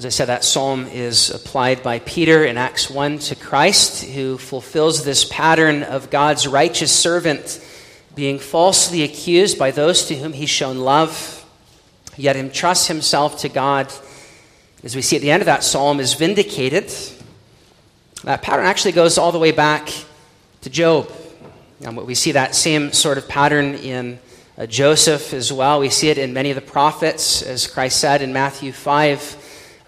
As I said, that psalm is applied by Peter in Acts 1 to Christ, who fulfills this pattern of God's righteous servant being falsely accused by those to whom he's shown love, yet entrusts himself to God. As we see at the end of that psalm, is vindicated. That pattern actually goes all the way back to Job. And we see that same sort of pattern in uh, Joseph as well. We see it in many of the prophets, as Christ said in Matthew 5.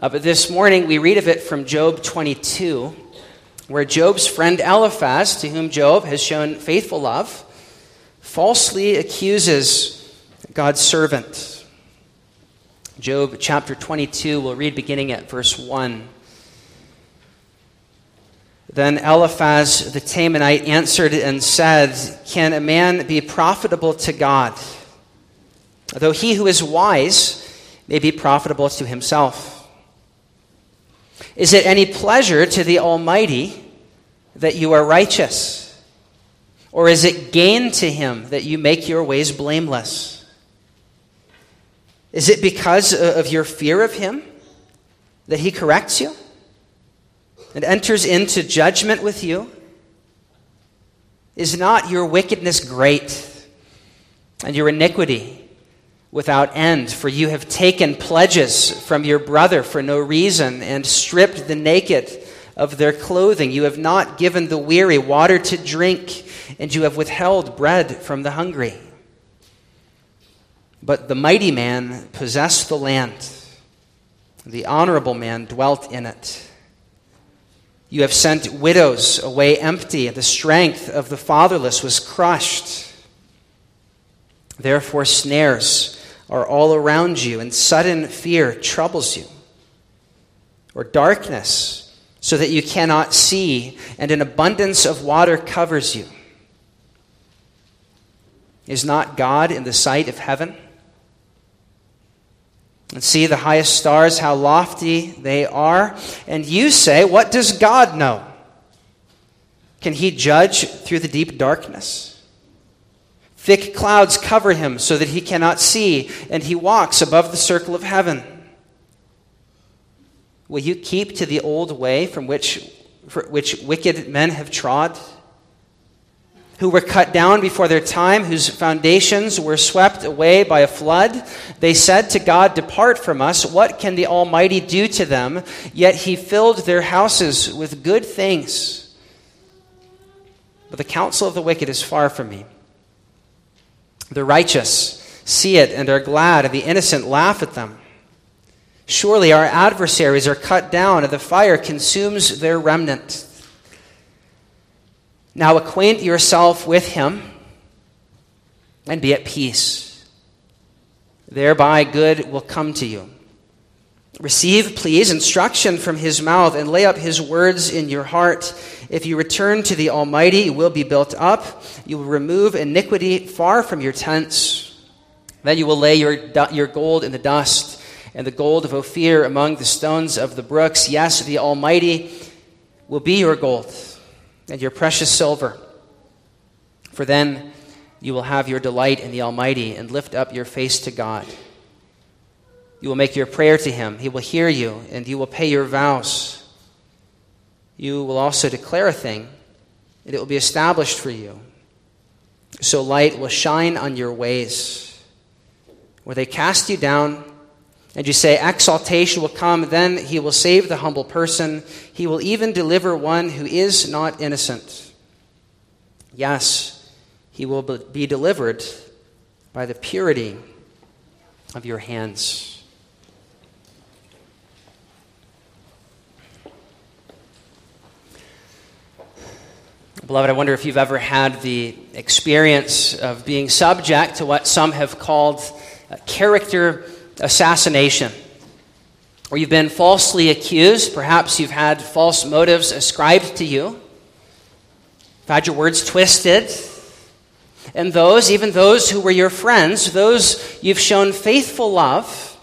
Uh, but this morning we read of it from Job 22, where Job's friend Eliphaz, to whom Job has shown faithful love, falsely accuses God's servant. Job chapter 22, we'll read beginning at verse 1. Then Eliphaz the Temanite answered and said, Can a man be profitable to God? Though he who is wise may be profitable to himself. Is it any pleasure to the Almighty that you are righteous? Or is it gain to him that you make your ways blameless? Is it because of your fear of him that he corrects you and enters into judgment with you? Is not your wickedness great and your iniquity without end, for you have taken pledges from your brother for no reason and stripped the naked of their clothing. You have not given the weary water to drink, and you have withheld bread from the hungry. But the mighty man possessed the land, the honorable man dwelt in it. You have sent widows away empty, the strength of the fatherless was crushed. Therefore, snares are all around you, and sudden fear troubles you, or darkness, so that you cannot see, and an abundance of water covers you. Is not God in the sight of heaven? And see the highest stars, how lofty they are. And you say, What does God know? Can he judge through the deep darkness? Thick clouds cover him so that he cannot see, and he walks above the circle of heaven. Will you keep to the old way from which, which wicked men have trod? Who were cut down before their time, whose foundations were swept away by a flood? They said to God, Depart from us. What can the Almighty do to them? Yet he filled their houses with good things. But the counsel of the wicked is far from me. The righteous see it and are glad, and the innocent laugh at them. Surely our adversaries are cut down, and the fire consumes their remnant. Now acquaint yourself with him and be at peace. Thereby good will come to you. Receive, please, instruction from his mouth and lay up his words in your heart. If you return to the Almighty, you will be built up. You will remove iniquity far from your tents. Then you will lay your, your gold in the dust and the gold of Ophir among the stones of the brooks. Yes, the Almighty will be your gold and your precious silver. For then you will have your delight in the Almighty and lift up your face to God. You will make your prayer to him. He will hear you, and you will pay your vows. You will also declare a thing, and it will be established for you. So light will shine on your ways. Where they cast you down, and you say, Exaltation will come, then he will save the humble person. He will even deliver one who is not innocent. Yes, he will be delivered by the purity of your hands. Beloved, I wonder if you've ever had the experience of being subject to what some have called character assassination, or you've been falsely accused. Perhaps you've had false motives ascribed to you, you've had your words twisted. And those, even those who were your friends, those you've shown faithful love,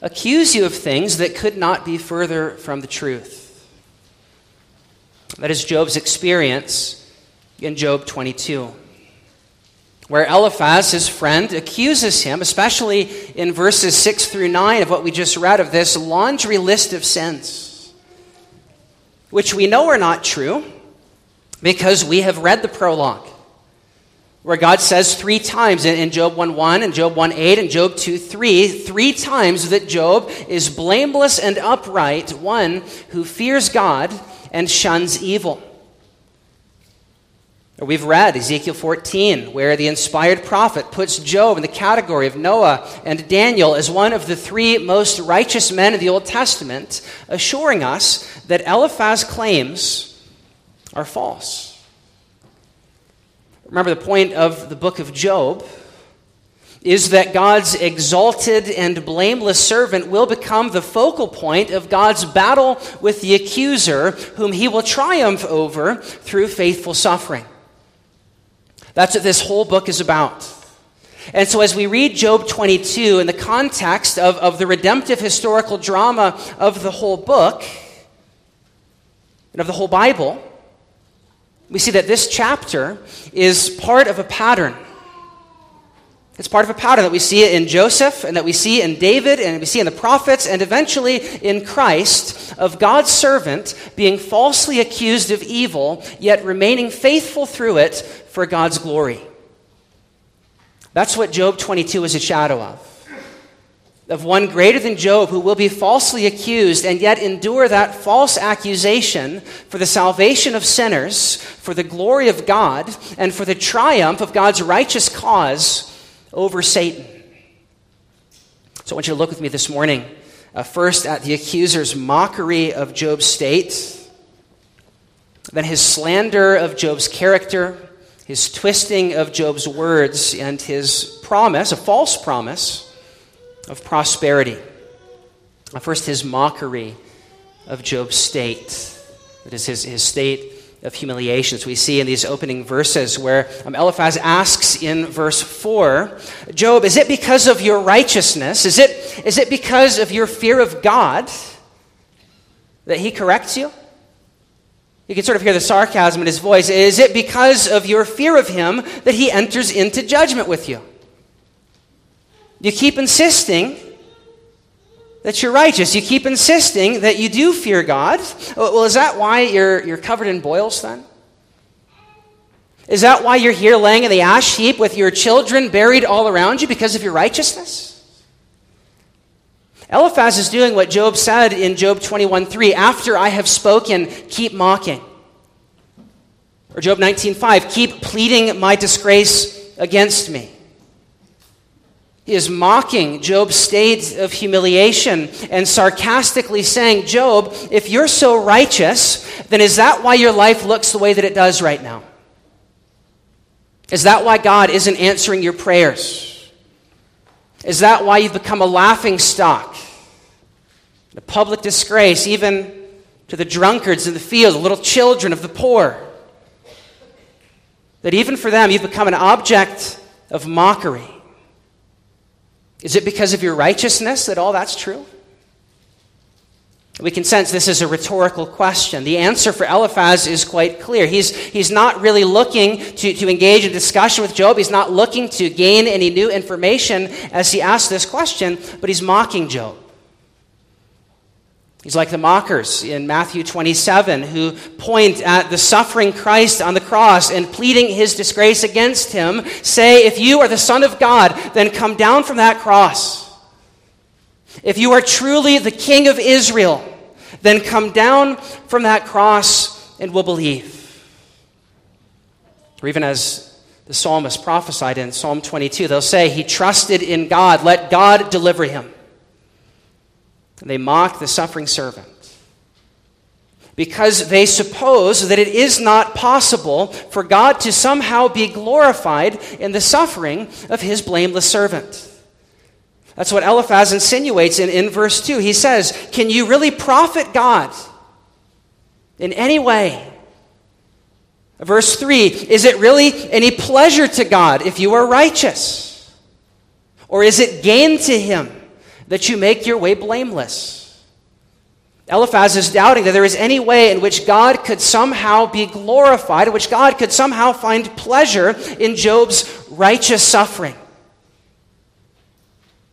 accuse you of things that could not be further from the truth. That is Job's experience in Job 22. where Eliphaz, his friend, accuses him, especially in verses 6 through 9 of what we just read, of this laundry list of sins, which we know are not true because we have read the prologue, where God says three times in, Job 1 1 and Job 1 8 and Job 2 3, three times that Job is blameless and upright, one who fears God and shuns evil. We've read Ezekiel 14, where the inspired prophet puts Job in the category of Noah and Daniel as one of the three most righteous men of the Old Testament, assuring us that Eliphaz's claims are false. Remember, the point of the book of Job is that God's exalted and blameless servant will become the focal point of God's battle with the accuser, whom he will triumph over through faithful suffering. That's what this whole book is about. And so, as we read Job 22 in the context of, of the redemptive historical drama of the whole book and of the whole Bible, we see that this chapter is part of a pattern. It's part of a pattern that we see in Joseph and that we see in David and we see in the prophets and eventually in Christ of God's servant being falsely accused of evil, yet remaining faithful through it for God's glory. That's what Job 22 is a shadow of. Of one greater than Job who will be falsely accused and yet endure that false accusation for the salvation of sinners, for the glory of God, and for the triumph of God's righteous cause over Satan. So I want you to look with me this morning uh, first at the accuser's mockery of Job's state, then his slander of Job's character, his twisting of Job's words, and his promise, a false promise, of prosperity. First, his mockery of Job's state. That is his, his state of humiliation. So we see in these opening verses where um, Eliphaz asks in verse 4 Job, is it because of your righteousness? Is it, is it because of your fear of God that he corrects you? You can sort of hear the sarcasm in his voice. Is it because of your fear of him that he enters into judgment with you? You keep insisting that you're righteous. You keep insisting that you do fear God. Well, is that why you're, you're covered in boils then? Is that why you're here laying in the ash heap with your children buried all around you because of your righteousness? Eliphaz is doing what Job said in Job 21:3, after I have spoken, keep mocking. Or Job 19:5, keep pleading my disgrace against me. Is mocking Job's state of humiliation and sarcastically saying, Job, if you're so righteous, then is that why your life looks the way that it does right now? Is that why God isn't answering your prayers? Is that why you've become a laughing stock? A public disgrace, even to the drunkards in the field, the little children of the poor. That even for them, you've become an object of mockery. Is it because of your righteousness that all that's true? We can sense this is a rhetorical question. The answer for Eliphaz is quite clear. He's, he's not really looking to, to engage in discussion with Job. He's not looking to gain any new information as he asks this question, but he's mocking Job. He's like the mockers in Matthew 27 who point at the suffering Christ on the cross and pleading his disgrace against him, say, If you are the Son of God, then come down from that cross. If you are truly the King of Israel, then come down from that cross and we'll believe. Or even as the psalmist prophesied in Psalm 22, they'll say, He trusted in God, let God deliver him. They mock the suffering servant because they suppose that it is not possible for God to somehow be glorified in the suffering of his blameless servant. That's what Eliphaz insinuates in, in verse 2. He says, Can you really profit God in any way? Verse 3 Is it really any pleasure to God if you are righteous? Or is it gain to him? That you make your way blameless? Eliphaz is doubting that there is any way in which God could somehow be glorified, in which God could somehow find pleasure in Job's righteous suffering.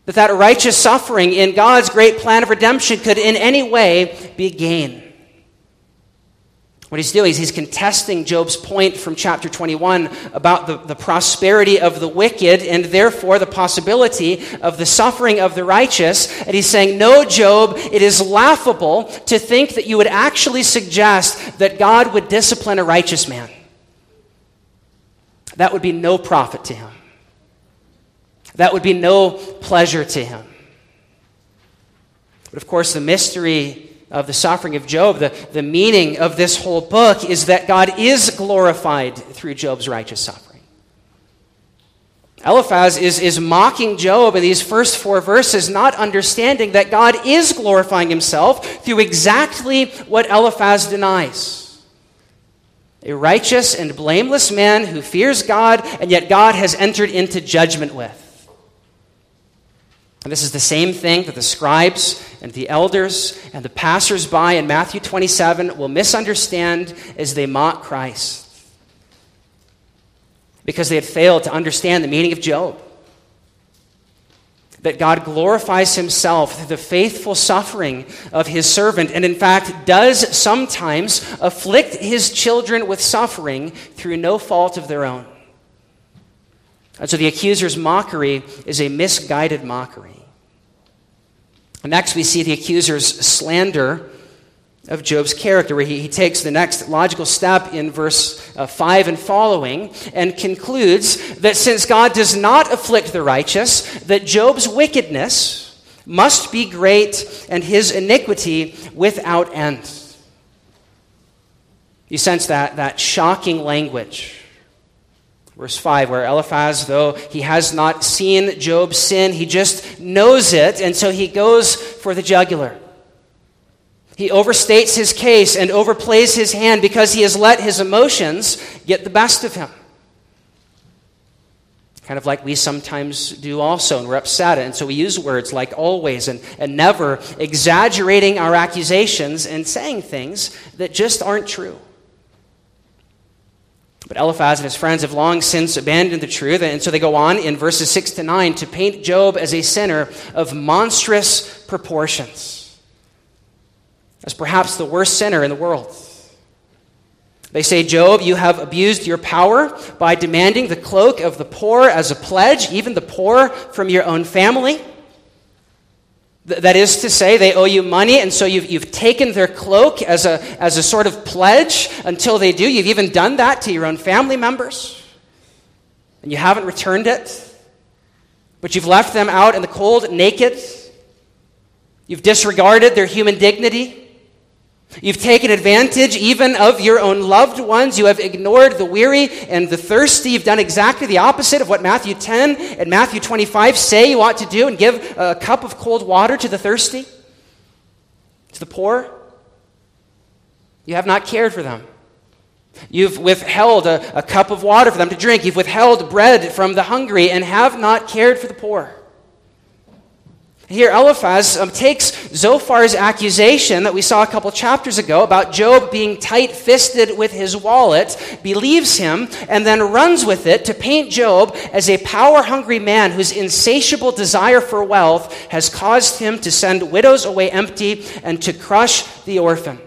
That that righteous suffering in God's great plan of redemption could in any way be gain. What he's doing is he's contesting Job's point from chapter 21 about the, the prosperity of the wicked and therefore the possibility of the suffering of the righteous. And he's saying, No, Job, it is laughable to think that you would actually suggest that God would discipline a righteous man. That would be no profit to him, that would be no pleasure to him. But of course, the mystery of the suffering of Job, the, the meaning of this whole book is that God is glorified through Job's righteous suffering. Eliphaz is, is mocking Job in these first four verses, not understanding that God is glorifying himself through exactly what Eliphaz denies. A righteous and blameless man who fears God, and yet God has entered into judgment with. And this is the same thing that the scribes and the elders and the passersby in Matthew 27 will misunderstand as they mock Christ. Because they had failed to understand the meaning of Job. That God glorifies himself through the faithful suffering of his servant, and in fact does sometimes afflict his children with suffering through no fault of their own. And so the accuser's mockery is a misguided mockery. Next, we see the accuser's slander of Job's character, where he, he takes the next logical step in verse uh, 5 and following and concludes that since God does not afflict the righteous, that Job's wickedness must be great and his iniquity without end. You sense that, that shocking language Verse 5, where Eliphaz, though he has not seen Job's sin, he just knows it, and so he goes for the jugular. He overstates his case and overplays his hand because he has let his emotions get the best of him. Kind of like we sometimes do also, and we're upset, and so we use words like always and, and never, exaggerating our accusations and saying things that just aren't true. But Eliphaz and his friends have long since abandoned the truth, and so they go on in verses 6 to 9 to paint Job as a sinner of monstrous proportions, as perhaps the worst sinner in the world. They say, Job, you have abused your power by demanding the cloak of the poor as a pledge, even the poor from your own family. That is to say, they owe you money, and so you've, you've taken their cloak as a, as a sort of pledge until they do. You've even done that to your own family members, and you haven't returned it. But you've left them out in the cold, naked. You've disregarded their human dignity. You've taken advantage even of your own loved ones. You have ignored the weary and the thirsty. You've done exactly the opposite of what Matthew 10 and Matthew 25 say you ought to do and give a cup of cold water to the thirsty, to the poor. You have not cared for them. You've withheld a, a cup of water for them to drink. You've withheld bread from the hungry and have not cared for the poor. Here, Eliphaz um, takes Zophar's accusation that we saw a couple chapters ago about Job being tight fisted with his wallet, believes him, and then runs with it to paint Job as a power hungry man whose insatiable desire for wealth has caused him to send widows away empty and to crush the orphan.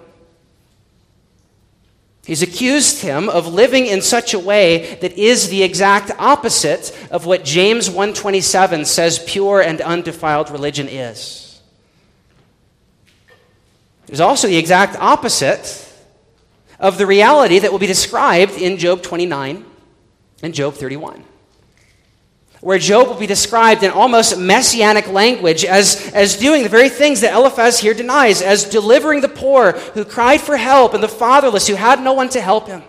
He's accused him of living in such a way that is the exact opposite of what James 127 says pure and undefiled religion is. It is also the exact opposite of the reality that will be described in Job 29 and Job 31 where Job will be described in almost messianic language as, as doing the very things that Eliphaz here denies, as delivering the poor who cried for help and the fatherless who had no one to help him.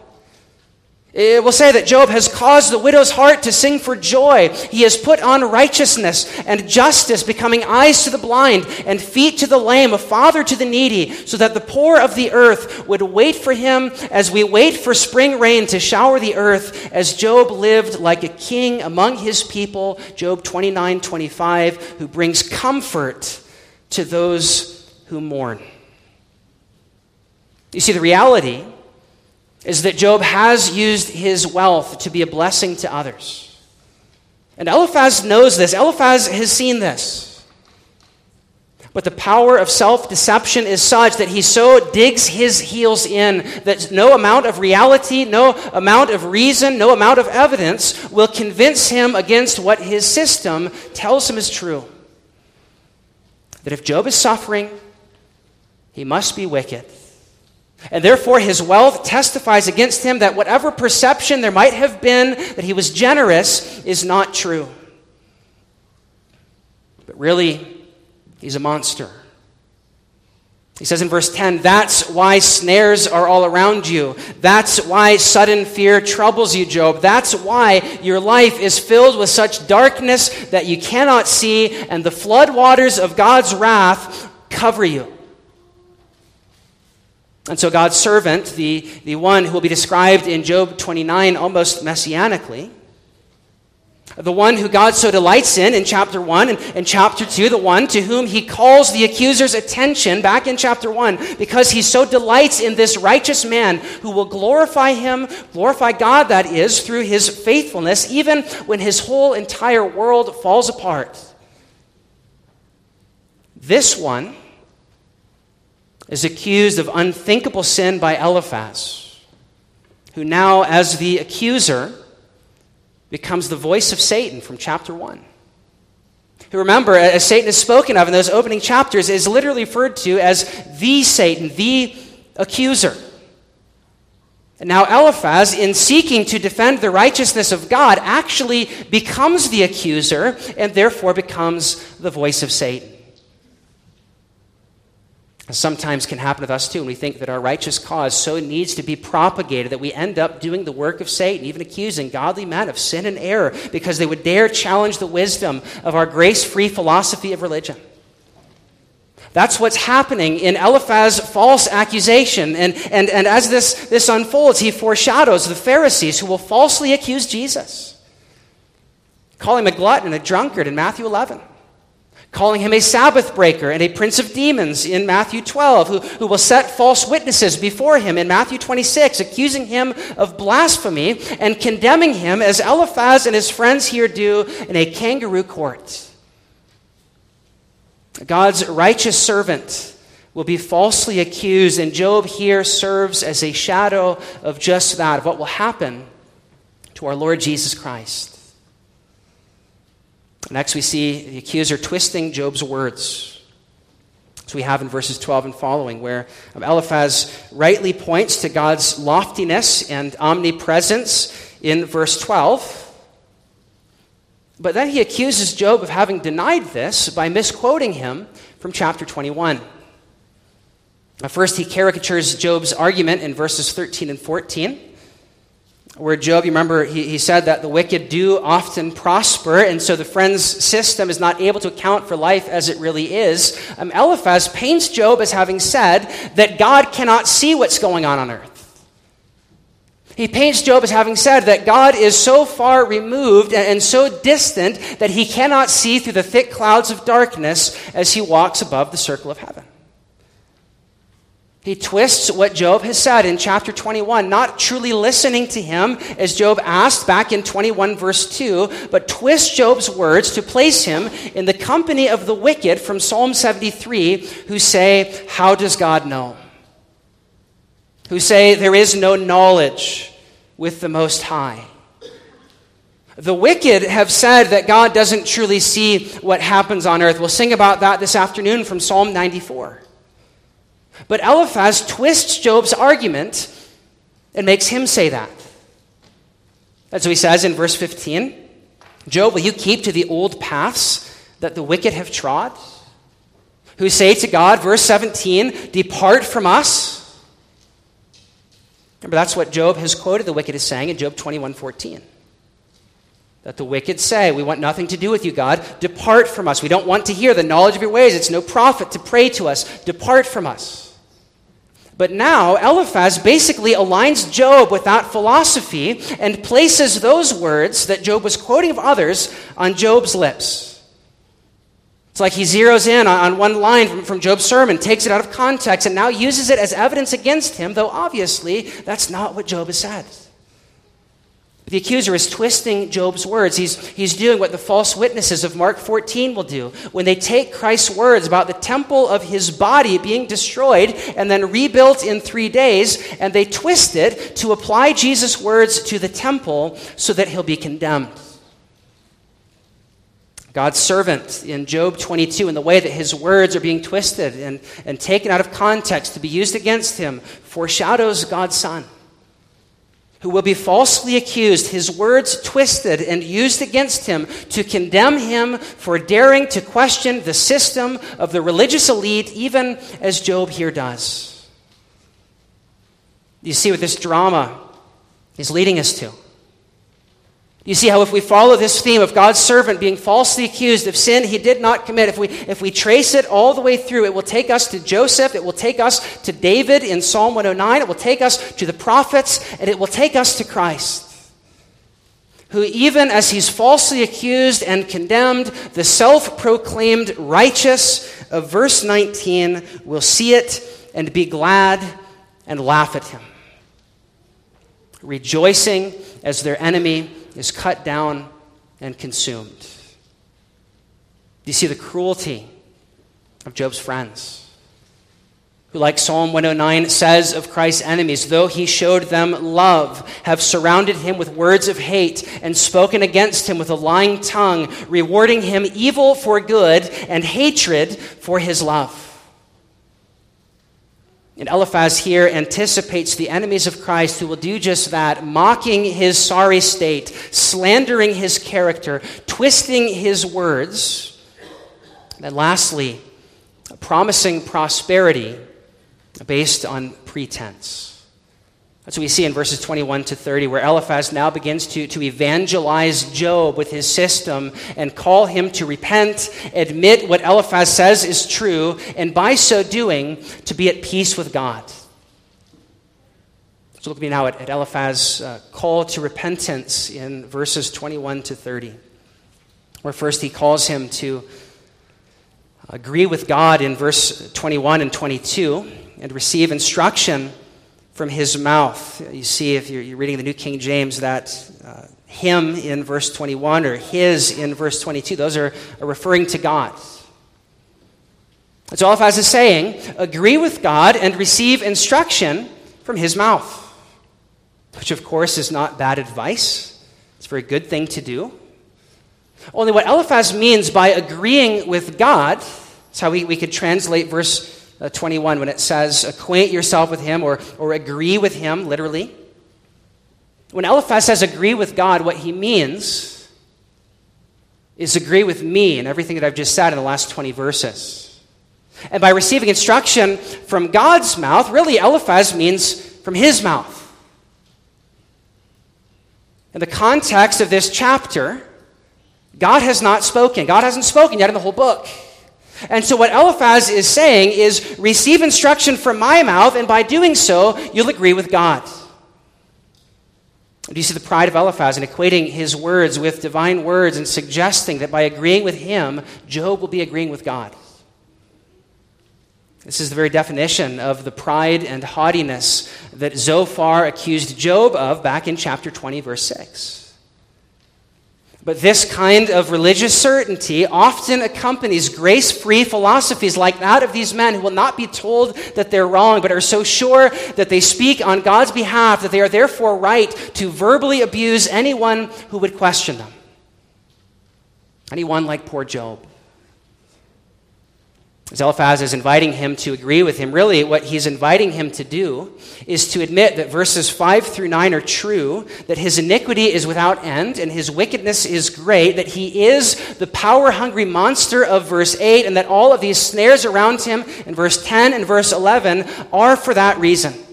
Eh, it will say that Job has caused the widow's heart to sing for joy. He has put on righteousness and justice, becoming eyes to the blind and feet to the lame, a father to the needy, so that the poor of the earth would wait for him as we wait for spring rain to shower the earth, as Job lived like a king among his people, Job 29 25, who brings comfort to those who mourn. You see, the reality is that Job has used his wealth to be a blessing to others. And Eliphaz knows this. Eliphaz has seen this. But the power of self deception is such that he so digs his heels in that no amount of reality, no amount of reason, no amount of evidence will convince him against what his system tells him is true. That if Job is suffering, he must be wicked. And therefore, his wealth testifies against him that whatever perception there might have been that he was generous is not true. But really, he's a monster. He says in verse 10, That's why snares are all around you. That's why sudden fear troubles you, Job. That's why your life is filled with such darkness that you cannot see, and the floodwaters of God's wrath cover you. And so God's servant, the, the one who will be described in Job 29 almost messianically, the one who God so delights in in chapter 1 and, and chapter 2, the one to whom he calls the accuser's attention back in chapter 1 because he so delights in this righteous man who will glorify him, glorify God, that is, through his faithfulness, even when his whole entire world falls apart. This one is accused of unthinkable sin by Eliphaz, who now, as the accuser, becomes the voice of Satan from chapter 1. Who, remember, as Satan is spoken of in those opening chapters, is literally referred to as the Satan, the accuser. And now Eliphaz, in seeking to defend the righteousness of God, actually becomes the accuser and therefore becomes the voice of Satan sometimes can happen with us too, and we think that our righteous cause so needs to be propagated that we end up doing the work of Satan, even accusing godly men of sin and error because they would dare challenge the wisdom of our grace free philosophy of religion. That's what's happening in Eliphaz's false accusation. And, and, and as this, this unfolds, he foreshadows the Pharisees who will falsely accuse Jesus, call him a glutton and a drunkard in Matthew 11 calling him a Sabbath breaker and a prince of demons in Matthew 12, who, who will set false witnesses before him in Matthew 26, accusing him of blasphemy and condemning him as Eliphaz and his friends here do in a kangaroo court. God's righteous servant will be falsely accused, and Job here serves as a shadow of just that, of what will happen to our Lord Jesus Christ. Next, we see the accuser twisting Job's words. So we have in verses 12 and following, where um, Eliphaz rightly points to God's loftiness and omnipresence in verse 12. But then he accuses Job of having denied this by misquoting him from chapter 21. First, he caricatures Job's argument in verses 13 and 14 where Job, you remember, he, he said that the wicked do often prosper, and so the friend's system is not able to account for life as it really is. Um, Eliphaz paints Job as having said that God cannot see what's going on on earth. He paints Job as having said that God is so far removed and, and so distant that he cannot see through the thick clouds of darkness as he walks above the circle of heaven. He twists what Job has said in chapter 21, not truly listening to him, as Job asked back in 21, verse 2, but twists Job's words to place him in the company of the wicked from Psalm 73, who say, How does God know? Who say, There is no knowledge with the Most High. The wicked have said that God doesn't truly see what happens on earth. We'll sing about that this afternoon from Psalm 94. But Eliphaz twists Job's argument and makes him say that. That's what he says in verse 15 Job, will you keep to the old paths that the wicked have trod? Who say to God, verse 17, Depart from us. Remember, that's what Job has quoted the wicked as saying in Job 21 14. That the wicked say, We want nothing to do with you, God. Depart from us. We don't want to hear the knowledge of your ways. It's no profit to pray to us. Depart from us. But now Eliphaz basically aligns Job with that philosophy and places those words that Job was quoting of others on Job's lips. It's like he zeroes in on, one line from, from Job's sermon, takes it out of context, and now uses it as evidence against him, though obviously that's not what Job has said. The accuser is twisting Job's words. He's, he's doing what the false witnesses of Mark 14 will do when they take Christ's words about the temple of his body being destroyed and then rebuilt in three days, and they twist it to apply Jesus' words to the temple so that he'll be condemned. God's servant in Job 22, in the way that his words are being twisted and, and taken out of context to be used against him, foreshadows God's Son who will be falsely accused, his words twisted and used against him to condemn him for daring to question the system of the religious elite, even as Job here does. You see what this drama is leading us to. You see how if we follow this theme of God's servant being falsely accused of sin he did not commit, if we, if we trace it all the way through, it will take us to Joseph, it will take us to David in Psalm 109, it will take us to the prophets, and it will take us to Christ. Who, even as he's falsely accused and condemned, the self proclaimed righteous of verse 19 will see it and be glad and laugh at him, rejoicing as their enemy is cut down and consumed. Do you see the cruelty of Job's friends? Who, like Psalm 109 says of Christ's enemies, though he showed them love, have surrounded him with words of hate and spoken against him with a lying tongue, rewarding him evil for good and hatred for his love. And Eliphaz here anticipates the enemies of Christ who will do just that, mocking his sorry state, slandering his character, twisting his words. And lastly, promising prosperity based on pretense. That's what we see in verses 21 to 30, where Eliphaz now begins to, to evangelize Job with his system and call him to repent, admit what Eliphaz says is true, and by so doing, to be at peace with God. So look at me now at, at Eliphaz's uh, call to repentance in verses 21 to 30, where first he calls him to agree with God in verse 21 and 22 and receive instruction from his mouth. You see, if you're, reading the New King James, that uh, him in verse 21 or his in verse 22, those are, are referring to God. That's all Eliphaz is saying. Agree with God and receive instruction from his mouth, which of course is not bad advice. It's a very good thing to do. Only what Eliphaz means by agreeing with God, that's how we, we could translate verse Uh, 21 when it says, acquaint yourself with him or, or agree with him, literally. When Eliphaz says agree with God, what he means is agree with me and everything that I've just said in the last 20 verses. And by receiving instruction from God's mouth, really Eliphaz means from his mouth. In the context of this chapter, God has not spoken. God hasn't spoken yet in the whole book. And so, what Eliphaz is saying is receive instruction from my mouth, and by doing so, you'll agree with God. Do you see the pride of Eliphaz in equating his words with divine words and suggesting that by agreeing with him, Job will be agreeing with God? This is the very definition of the pride and haughtiness that Zophar accused Job of back in chapter 20, verse 6. But this kind of religious certainty often accompanies grace free philosophies like that of these men who will not be told that they're wrong, but are so sure that they speak on God's behalf that they are therefore right to verbally abuse anyone who would question them. Anyone like poor Job. Eliphaz is inviting him to agree with him. Really, what he's inviting him to do is to admit that verses 5 through 9 are true, that his iniquity is without end, and his wickedness is great, that he is the power hungry monster of verse 8, and that all of these snares around him in verse 10 and verse 11 are for that reason.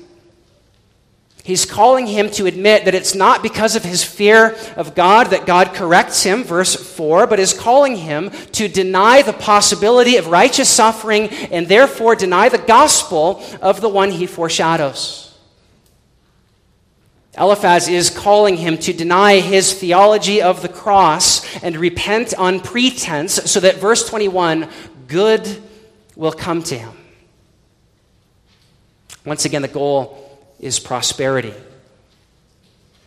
He's calling him to admit that it's not because of his fear of God that God corrects him, verse 4, but is calling him to deny the possibility of righteous suffering and therefore deny the gospel of the one he foreshadows. Eliphaz is calling him to deny his theology of the cross and repent on pretense, so that, verse 21, good will come to him. Once again, the goal is prosperity.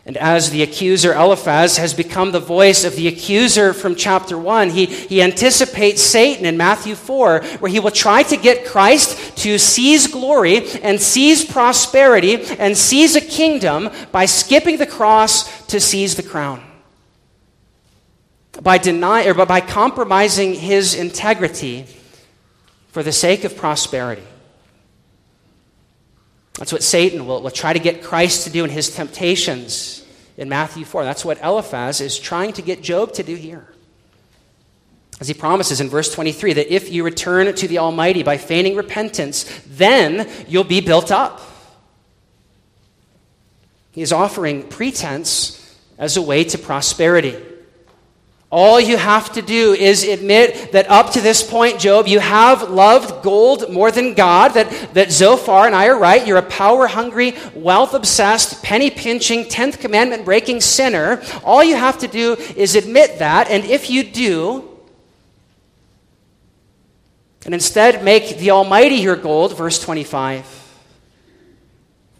And as the accuser Eliphaz has become the voice of the accuser from chapter 1, he, he anticipates Satan in Matthew 4, where he will try to get Christ to seize glory and seize prosperity and seize a kingdom by skipping the cross to seize the crown. By, deny, or by compromising his integrity for the sake of prosperity. That's what Satan will, will try to get Christ to do in his temptations in Matthew 4. That's what Eliphaz is trying to get Job to do here. As he promises in verse 23 that if you return to the Almighty by feigning repentance, then you'll be built up. He is offering pretense as a way to prosperity. All you have to do is admit that up to this point, Job, you have loved gold more than God, that, that Zophar and I are right. You're a power hungry, wealth obsessed, penny pinching, 10th commandment breaking sinner. All you have to do is admit that, and if you do, and instead make the Almighty your gold, verse 25,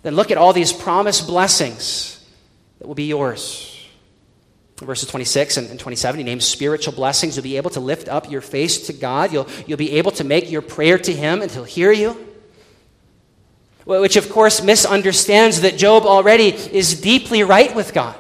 then look at all these promised blessings that will be yours. Verses 26 and 27, he names spiritual blessings. You'll be able to lift up your face to God. You'll, you'll be able to make your prayer to him and he'll hear you. Which, of course, misunderstands that Job already is deeply right with God.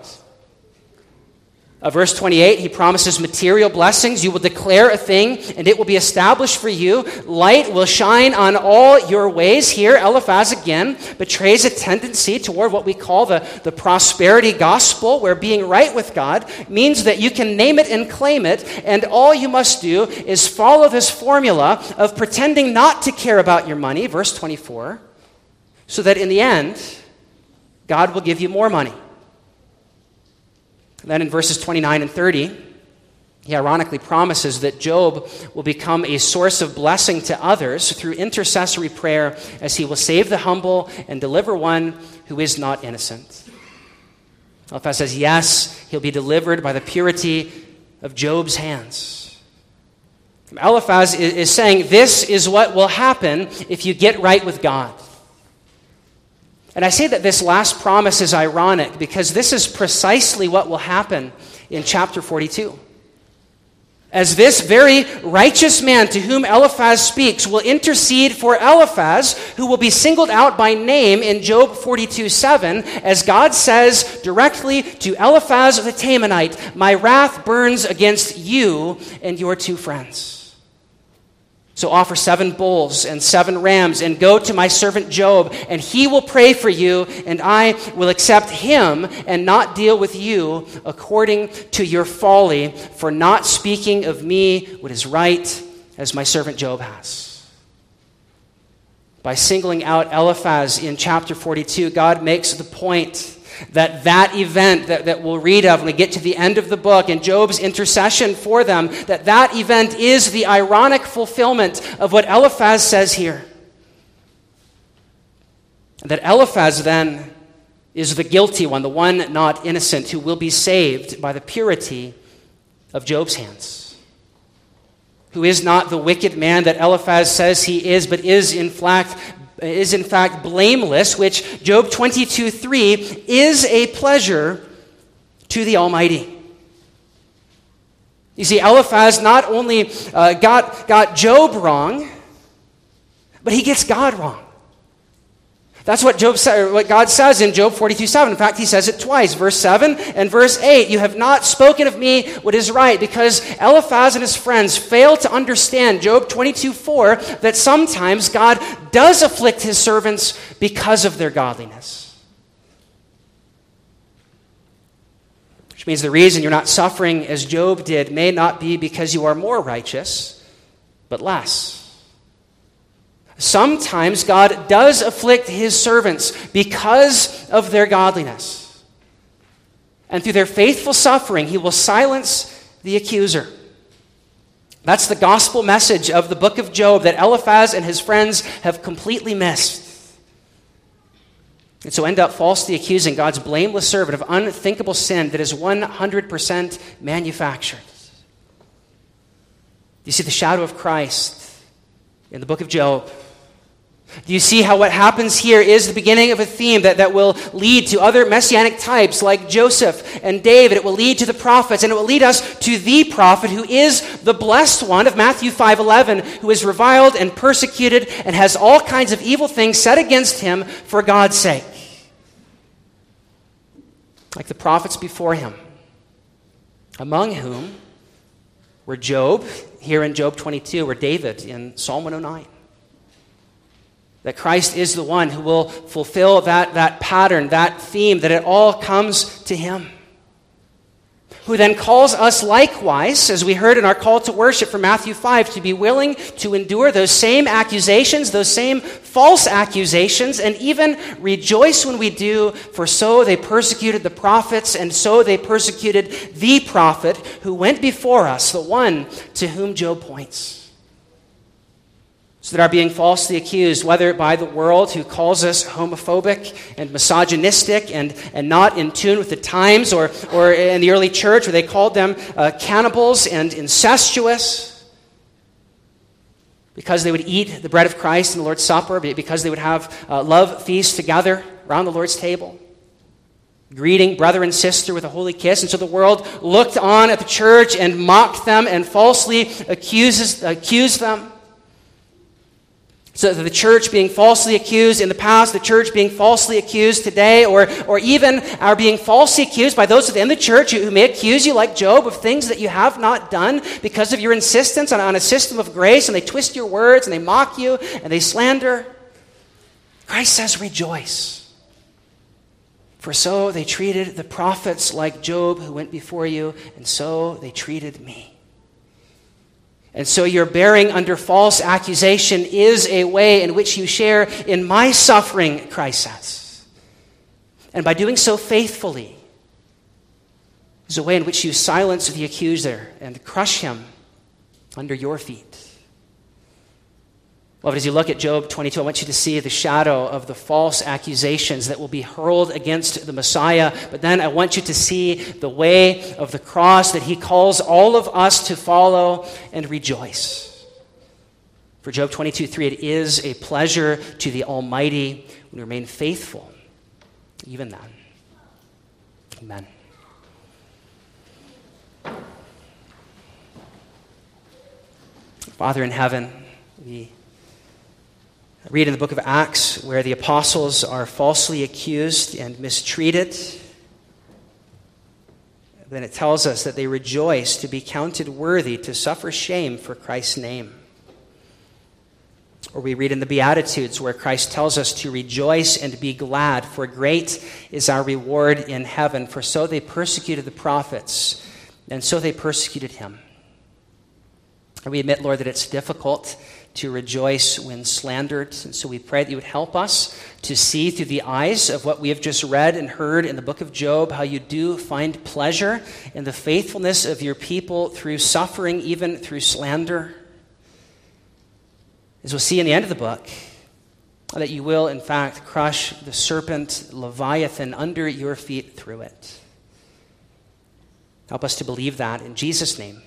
Uh, verse 28, he promises material blessings. You will declare a thing, and it will be established for you. Light will shine on all your ways. Here, Eliphaz again betrays a tendency toward what we call the, the prosperity gospel, where being right with God means that you can name it and claim it, and all you must do is follow this formula of pretending not to care about your money, verse 24, so that in the end, God will give you more money. Then in verses 29 and 30, he ironically promises that Job will become a source of blessing to others through intercessory prayer as he will save the humble and deliver one who is not innocent. Eliphaz says, yes, he'll be delivered by the purity of Job's hands. Eliphaz is saying, this is what will happen if you get right with God. And I say that this last promise is ironic because this is precisely what will happen in chapter 42. As this very righteous man to whom Eliphaz speaks will intercede for Eliphaz, who will be singled out by name in Job 42 7, as God says directly to Eliphaz the Temanite, My wrath burns against you and your two friends. So offer seven bulls and seven rams and go to my servant Job, and he will pray for you, and I will accept him and not deal with you according to your folly for not speaking of me what is right as my servant Job has. By singling out Eliphaz in chapter 42, God makes the point that that event that, that we'll read of when we get to the end of the book and Job's intercession for them, that that event is the ironic fulfillment of what Eliphaz says here. That Eliphaz then is the guilty one, the one not innocent, who will be saved by the purity of Job's hands. Who is not the wicked man that Eliphaz says he is, but is in fact is in fact blameless, which Job 22 3 is a pleasure to the Almighty. You see, Eliphaz not only uh, got, got Job wrong, but he gets God wrong. That's what Job sa- what God says in Job 42 7. In fact, he says it twice, verse 7 and verse 8. You have not spoken of me what is right, because Eliphaz and his friends fail to understand, Job 22 4, that sometimes God does afflict his servants because of their godliness. Which means the reason you're not suffering as Job did may not be because you are more righteous, but less. Sometimes God does afflict his servants because of their godliness. And through their faithful suffering, he will silence the accuser. That's the gospel message of the book of Job that Eliphaz and his friends have completely missed. And so end up falsely accusing God's blameless servant of unthinkable sin that is 100% manufactured. you see the shadow of Christ in the book of Job? Do you see how what happens here is the beginning of a theme that, that will lead to other messianic types like Joseph and David? It will lead to the prophets, and it will lead us to the prophet who is the blessed one of Matthew 5.11, who is reviled and persecuted and has all kinds of evil things said against him for God's sake. Like the prophets before him, among whom were Job, here in Job 22, or David in Psalm 109 that Christ is the one who will fulfill that, that pattern, that theme, that it all comes to Him. Who then calls us likewise, as we heard in our call to worship from Matthew 5, to be willing to endure those same accusations, those same false accusations, and even rejoice when we do, for so they persecuted the prophets, and so they persecuted the prophet who went before us, the one to whom Job points so that are being falsely accused, whether by the world who calls us homophobic and misogynistic and, and not in tune with the times, or, or in the early church where they called them uh, cannibals and incestuous, because they would eat the bread of Christ in the Lord's Supper, because they would have uh, love feasts together around the Lord's table, greeting brother and sister with a holy kiss. And so the world looked on at the church and mocked them and falsely accuses, accused them. So the church being falsely accused in the past, the church being falsely accused today, or, or even are being falsely accused by those within the church who, who may accuse you, like Job, of things that you have not done because of your insistence on, on a system of grace, and they twist your words, and they mock you, and they slander. Christ says, rejoice. For so they treated the prophets like Job who went before you, and so they treated me. And so your bearing under false accusation is a way in which you share in my suffering, Christ says. And by doing so faithfully, is a way in which you silence the accuser and crush him under your feet. Well, as you look at Job 22, I want you to see the shadow of the false accusations that will be hurled against the Messiah. But then I want you to see the way of the cross that he calls all of us to follow and rejoice. For Job 22 3, it is a pleasure to the Almighty when we remain faithful, even then. Amen. Father in heaven, we read in the book of Acts where the apostles are falsely accused and mistreated. Then it tells us that they rejoice to be counted worthy to suffer shame for Christ's name. Or we read in the Beatitudes where Christ tells us to rejoice and be glad, for great is our reward in heaven. For so they persecuted the prophets, and so they persecuted him. And we admit, Lord, that it's difficult to rejoice when slandered. And so we pray that you would help us to see through the eyes of what we have just read and heard in the book of Job how you do find pleasure in the faithfulness of your people through suffering, even through slander. As we'll see in the end of the book, that you will, in fact, crush the serpent Leviathan under your feet through it. Help us to believe that in Jesus' name.